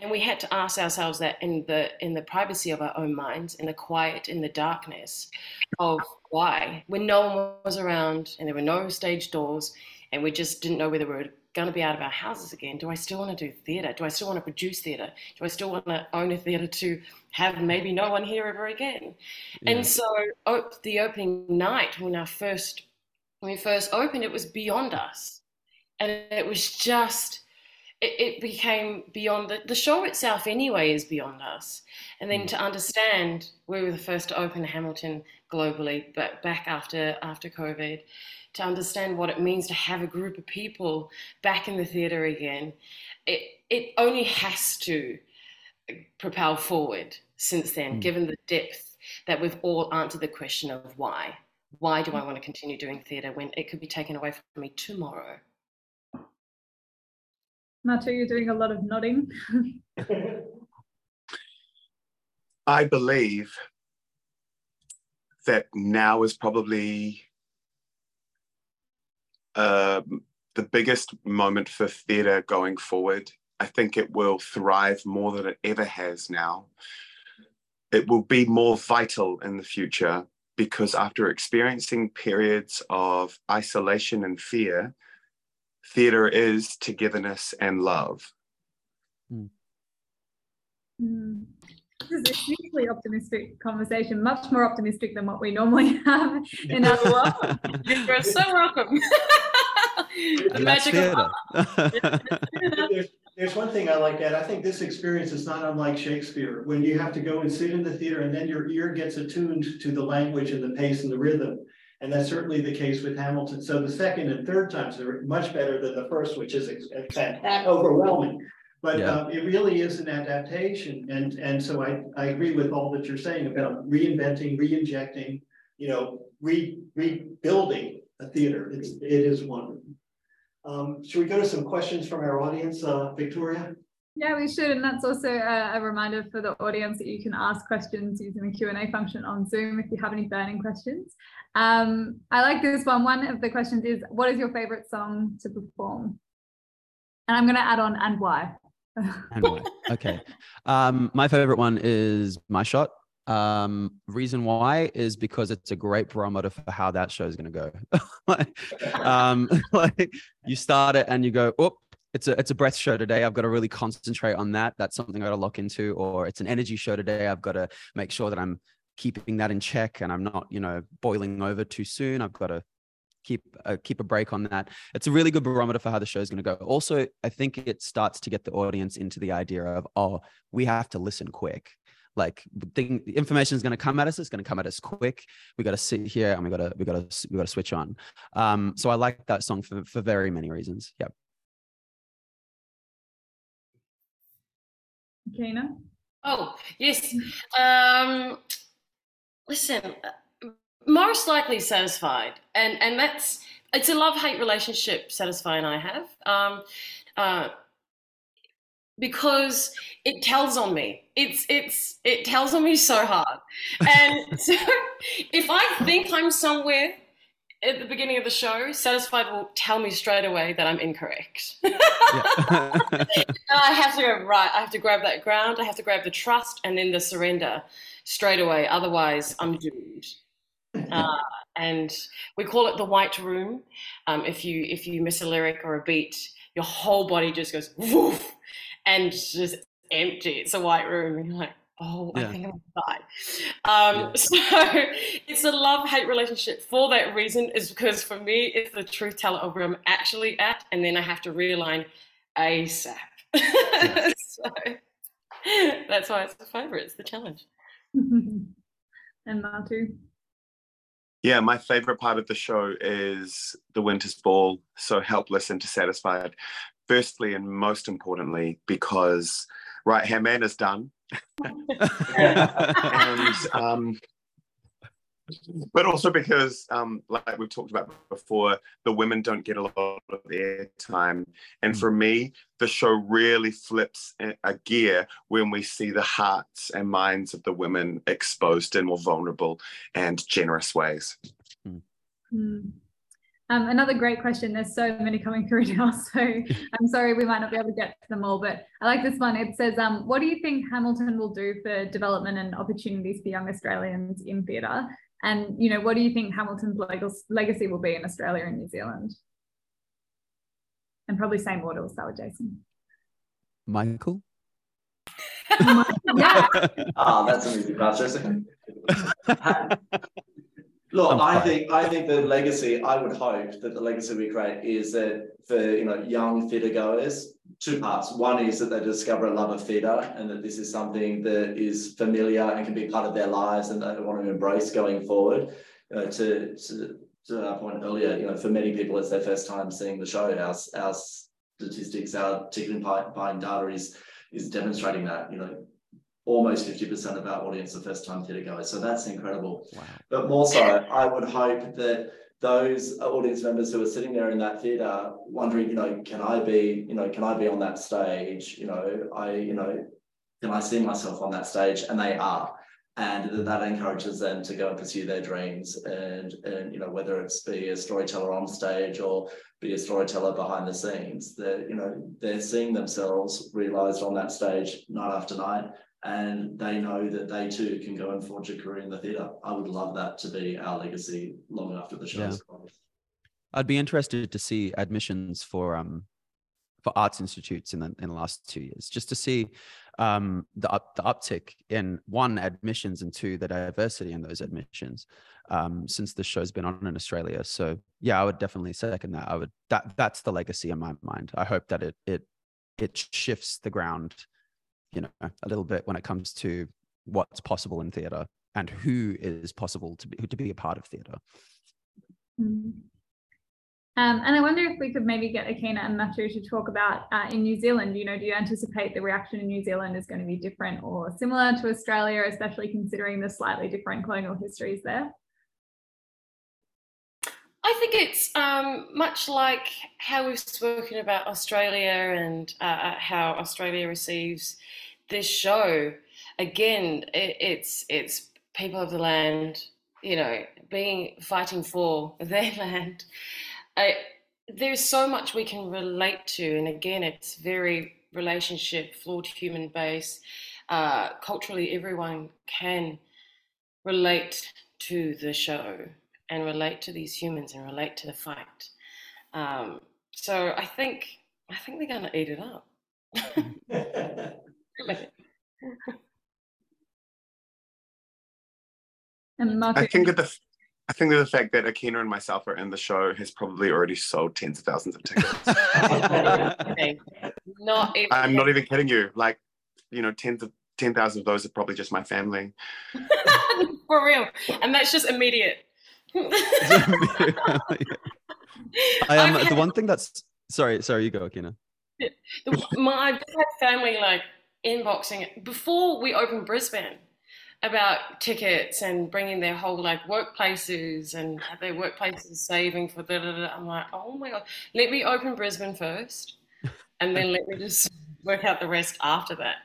And we had to ask ourselves that in the in the privacy of our own minds in the quiet in the darkness of why. When no one was around and there were no stage doors and we just didn't know whether we were going to be out of our houses again. Do i still want to do theatre? Do i still want to produce theatre? Do i still want to own a theatre to have maybe no one here ever again? Yeah. and so op- the opening night when I first when we first opened, it was beyond us, and it was just it, it became beyond the, the show itself anyway is beyond us, and then to understand we were the first to open Hamilton globally, but back after after COVID, to understand what it means to have a group of people back in the theatre again, it it only has to propel forward since then, Mm. given the depth that we've all answered the question of why. Why do I want to continue doing theatre when it could be taken away from me tomorrow? Nacho, you're doing a lot of nodding. I believe that now is probably um, the biggest moment for theatre going forward. I think it will thrive more than it ever has now. It will be more vital in the future because after experiencing periods of isolation and fear, theatre is togetherness and love. Mm. This is a hugely optimistic conversation, much more optimistic than what we normally have in our You're. You're so welcome. the And that's magic theater. There's, there's one thing I like that. I think this experience is not unlike Shakespeare, when you have to go and sit in the theater and then your ear gets attuned to the language and the pace and the rhythm. And that's certainly the case with Hamilton. So the second and third times are much better than the first, which is ex- ex- overwhelming. But Yeah. um, it really is an adaptation. And, and so I, I agree with all that you're saying about reinventing, re-injecting, you know, re, rebuilding a theater. It's, it is wonderful. Um, should we go to some questions from our audience, uh, Victoria? Yeah, we should, and that's also a, a reminder for the audience that you can ask questions using the Q and A function on Zoom if you have any burning questions. Um, I like this one. One of the questions is, "What is your favorite song to perform?" And I'm going to add on, and why. And why? Okay. Um, my favorite one is My Shot. Um, reason why is because it's a great barometer for how that show is going to go. like, um, like you start it and you go, oh, it's a it's a breath show today. I've got to really concentrate on that. That's something I got to lock into. Or it's an energy show today. I've got to make sure that I'm keeping that in check and I'm not, you know, boiling over too soon. I've got to keep uh, keep a break on that. It's a really good barometer for how the show is going to go. Also, I think it starts to get the audience into the idea of oh, we have to listen quick. Like the information is going to come at us. It's going to come at us quick. We got to sit here and we got to we got to we got to switch on. Um, so I like that song for for very many reasons. Yeah. Kina? Oh, yes. Um, listen, most likely satisfied. And and that's it's a love-hate relationship satisfied I have. Um uh because it tells on me. It's it's it tells on me so hard. And so if I think I'm somewhere at the beginning of the show, satisfied will tell me straight away that I'm incorrect. yeah. I have to go right. I have to grab that ground. I have to grab the trust and then the surrender straight away. Otherwise, I'm doomed. Uh, and we call it the white room. Um, if you if you miss a lyric or a beat, your whole body just goes woof, and just empty. It's a white room. And you're like, oh, I think I'm gonna die. Um, So it's a love hate relationship for that reason. Is because for me, it's the truth teller of where I'm actually at, and then I have to realign ASAP. so that's why it's the favorite. It's the challenge. and Matu? Yeah, my favorite part of the show is the Winter's Ball, so helpless and dissatisfied. Firstly, and most importantly, because Right Hand Man is done. And um, but also because um, like we've talked about before the women don't get a lot of airtime. And for me the show really flips a a gear when we see the hearts and minds of the women exposed in more vulnerable and generous ways. Hmm. Um, another great question. There's so many coming through now, so I'm sorry we might not be able to get to them all. But I like this one. It says, um, "What do you think Hamilton will do for development and opportunities for young Australians in theatre? And you know, what do you think Hamilton's leg- legacy will be in Australia and New Zealand?" And probably same order. We'll start with Jason. Michael. Yeah. Ah, that's an easy answer. Look, I'm I think I think the legacy. I would hope that the legacy we create is that for you know young theatre goers, two parts. One is that they discover a love of theatre and that this is something that is familiar and can be part of their lives and they want to embrace going forward. To to to our point earlier, you know, for many people, it's their first time seeing the show. Our our statistics, our ticketing buy- buying data is is demonstrating that. You know, almost fifty percent of our audience are first time theatre goers. So that's incredible. Wow. But more so, I would hope that those audience members who are sitting there in that theatre wondering, you know, can I be, you know, can I be on that stage? You know, I, you know, can I see myself on that stage? And they are. And that, that encourages them to go and pursue their dreams and and you know whether it's be a storyteller on stage or be a storyteller behind the scenes that you know they're seeing themselves realized on that stage night after night and they know that they too can go and forge a career in the theatre. I would love that to be our legacy long after the show is gone. I'd be interested to see admissions for um for arts institutes in the in the last two years, just to see um the up the uptick in one admissions and two the diversity in those admissions um since the show's been on in Australia. So yeah, I would definitely second that. I would that that's the legacy in my mind. I hope that it it it shifts the ground, you know, a little bit when it comes to what's possible in theatre and who is possible to be to be a part of theatre. Mm. Um, and I wonder if we could maybe get Akina and Matu to talk about uh, in New Zealand, you know, do you anticipate the reaction in New Zealand is going to be different or similar to Australia, especially considering the slightly different colonial histories there? I think it's um, much like how we've spoken about Australia and uh, uh how Australia receives this show. Again, it, it's it's people of the land, you know, being fighting for their land. I, there's so much we can relate to, and again, it's very relationship, flawed human base. Uh, culturally, everyone can relate to the show and relate to these humans and relate to the fight. Um, so I think I think they're gonna eat it up. And I think that the I think that the fact that Akina and myself are in the show has probably already sold tens of thousands of tickets. Not even, I'm not even kidding you. Like, you know, tens of ten thousand of those are probably just my family. for real, and that's just immediate. I am I've the one thing that's sorry, sorry, you go, Akina. my I've had family like inboxing before we opened Brisbane about tickets and bringing their whole like workplaces and their workplaces saving for da da da. I'm like, oh my god, let me open Brisbane first, and then let me just work out the rest after that.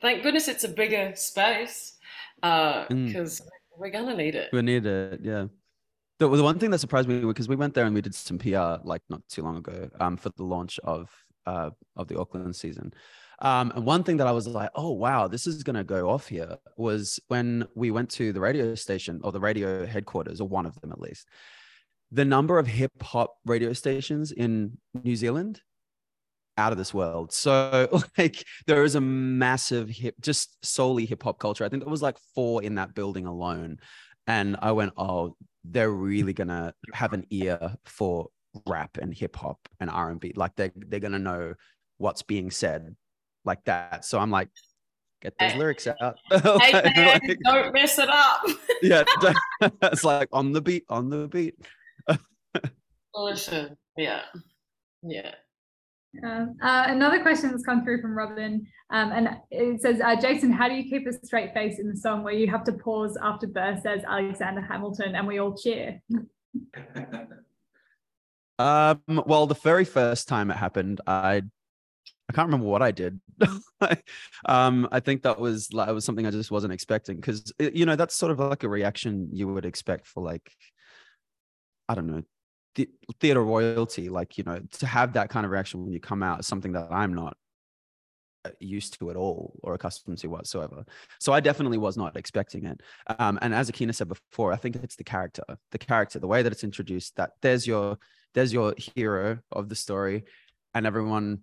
Thank goodness it's a bigger space Mm. because we're gonna need it. We need it, yeah. The, the one thing that surprised me because we went there and we did some PR like not too long ago um, for the launch of uh, of the Auckland season. Um, and one thing that I was like, oh wow, this is gonna go off here was when we went to the radio station or the radio headquarters, or one of them at least. The number of hip hop radio stations in New Zealand out of this world. So like there is a massive hip, just solely hip hop culture. I think there was like four in that building alone. And I went, oh, they're really gonna have an ear for rap and hip hop and R and B. Like they they're gonna know what's being said like that. So I'm like, get those Hey. lyrics out. Hey Like- man, like- don't mess it up. yeah, it's like on the beat, on the beat. Listen, yeah, yeah. Uh, another question that's come through from Robin, um, and it says, uh, Jason, how do you keep a straight face in the song where you have to pause after Burr says Alexander Hamilton and we all cheer? Um, well, the very first time it happened, I I can't remember what I did. um, I think that was like was something I just wasn't expecting because you know that's sort of like a reaction you would expect for like I don't know the theater royalty, like you know to have that kind of reaction when you come out is something that I'm not uh, used to at all or accustomed to whatsoever. So I definitely was not expecting it. Um, and as Akina said before, I think it's the character, the character, the way that it's introduced. That there's your there's your hero of the story, and everyone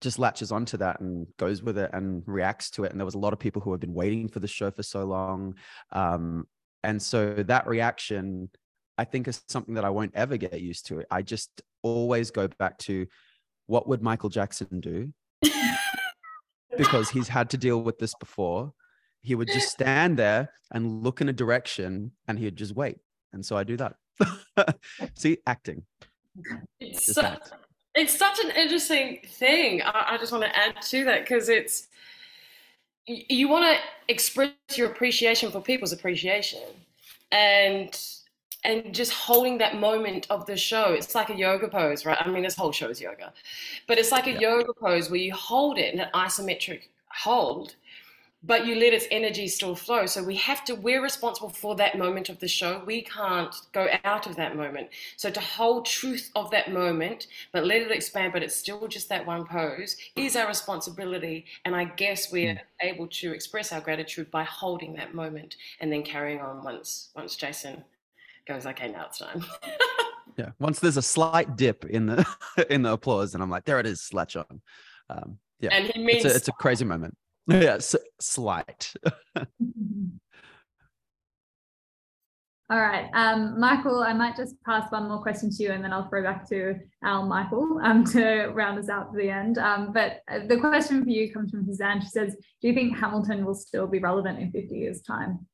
just latches onto that and goes with it and reacts to it. And there was a lot of people who have been waiting for the show for so long, um, and so that reaction, I think, is something that I won't ever get used to. I just always go back to what would Michael Jackson do because he's had to deal with this before. He would just stand there and look in a direction and he'd just wait. And so I do that. See, acting. It's, Just su- act. it's such an interesting thing. I, I just want to add to that because it's y- you want to express your appreciation for people's appreciation, and and just holding that moment of the show. It's like a yoga pose, right? I mean, this whole show is yoga, but it's like a Yeah. yoga pose where you hold it in an isometric hold, but you let its energy still flow. So we have to. We're responsible for that moment of the show. We can't go out of that moment. So to hold truth of that moment, but let it expand, but it's still just that one pose, is our responsibility. And I guess we're hmm. able to express our gratitude by holding that moment and then carrying on once once Jason goes, okay, now it's time. Yeah. Once there's a slight dip in the in the applause, and I'm like, there it is, slatch on. Um, yeah. and he means It's a, it's a crazy moment. Yeah, s- slight. All right, um, Michael, I might just pass one more question to you and then I'll throw back to Al Michael um, to round us out to the end. Um, but uh, the question for you comes from Suzanne. She says, Do you think Hamilton will still be relevant in 50 years' time?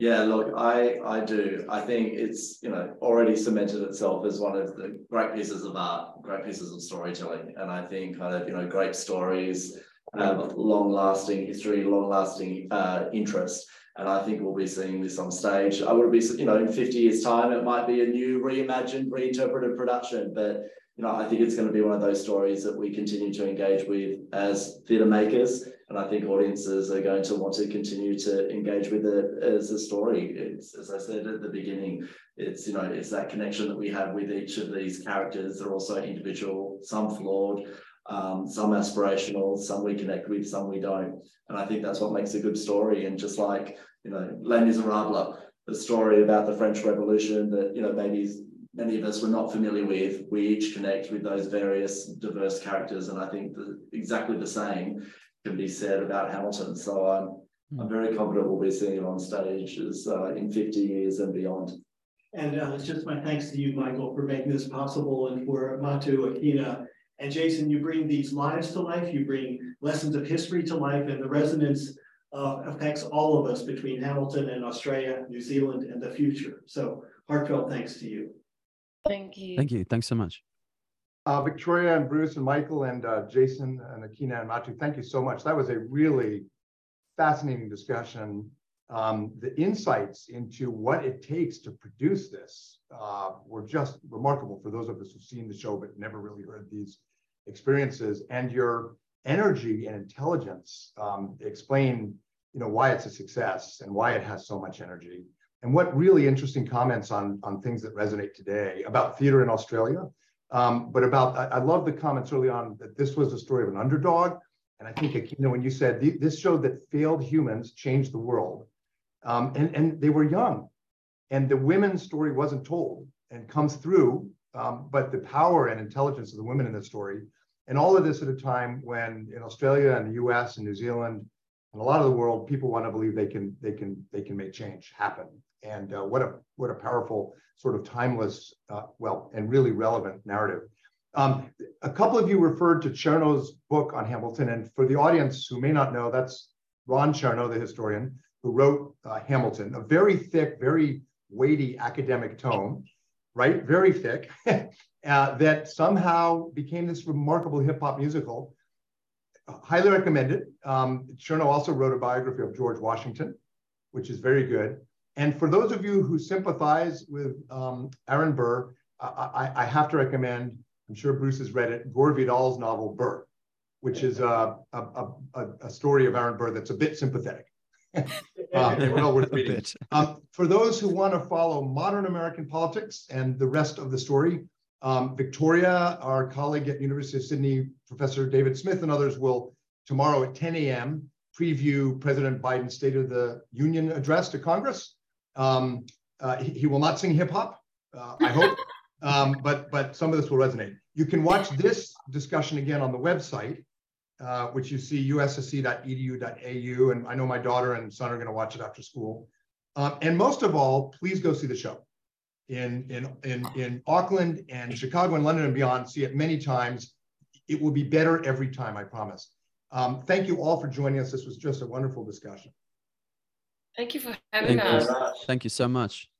Yeah, look, I I do. I think it's you know already cemented itself as one of the great pieces of art, great pieces of storytelling, and I think kind of you know great stories have long-lasting history, long-lasting uh, interest, and I think we'll be seeing this on stage. I would be you know in fifty years' time, it might be a new reimagined, reinterpreted production, but you know I think it's going to be one of those stories that we continue to engage with as theatre makers and I think audiences are going to want to continue to engage with it as a story. It's as I said at the beginning, it's you know it's that connection that we have with each of these characters. They're also individual, some flawed, um, some aspirational, some we connect with, some we don't. And I think that's what makes a good story. And just like you know, Les Miserables, the story about the French Revolution that you know maybe many of us were not familiar with, we each connect with those various diverse characters. And I think the, exactly the same can be said about Hamilton. So I'm I'm very confident we'll be seeing it on stages uh, in 50 years and beyond. And uh, it's just my thanks to you, Michael, for making this possible and for Matu, Akina, and Jason, you bring these lives to life, you bring lessons of history to life and the resonance uh, affects all of us between Hamilton and Australia, New Zealand and the future. So heartfelt thanks to you. Thank you. Thank you. Thanks so much. Uh, Victoria and Bruce and Michael and uh, Jason and Akina and Matu, thank you so much. That was a really fascinating discussion. Um, the insights into what it takes to produce this uh, were just remarkable for those of us who've seen the show but never really heard these experiences. And your energy and intelligence um, explain, you know, why it's a success and why it has so much energy. And what really interesting comments on on things that resonate today about theater in Australia um, but about, I, I, love the comments early on that this was a story of an underdog. And I think, you know, when you said this showed that failed humans changed the world, um, and, and they were young, and the women's story wasn't told and comes through, um, but the power and intelligence of the women in the story, and all of this at a time when in Australia and the U.S. and New Zealand and a lot of the world, people want to believe they can they can they can make change happen. And uh, what a what a powerful sort of timeless, uh, well, and really relevant narrative. Um, a couple of you referred to Chernow's book on Hamilton, and for the audience who may not know, that's Ron Chernow, the historian, who wrote uh, Hamilton, a very thick, very weighty academic tome, right? Very thick, uh, that somehow became this remarkable hip hop musical. Highly recommended. Um, Chernow also wrote a biography of George Washington, which is very good. And for those of you who sympathize with um, Aaron Burr, I, I, have to recommend, I'm sure Bruce has read it, Gore Vidal's novel Burr, which is a, a, a, a story of Aaron Burr that's a bit sympathetic. um, well worth reading. Um, for those who want to follow modern American politics and the rest of the story, um, Victoria, our colleague at University of Sydney, Professor David Smith and others will tomorrow at 10 a.m. preview President Biden's State of the Union address to Congress. Um, uh, he, he, will not sing hip hop, uh, I hope, um, but but some of this will resonate. You can watch this discussion again on the website, uh, which you see ussc.edu.au, and I know my daughter and son are going to watch it after school. Um, and most of all, please go see the show in in in in Auckland and Chicago and London and beyond. See it many times. It will be better every time, I promise. Um, thank you all for joining us. This was just a wonderful discussion. Thank you for having Thank us. You. Thank you so much.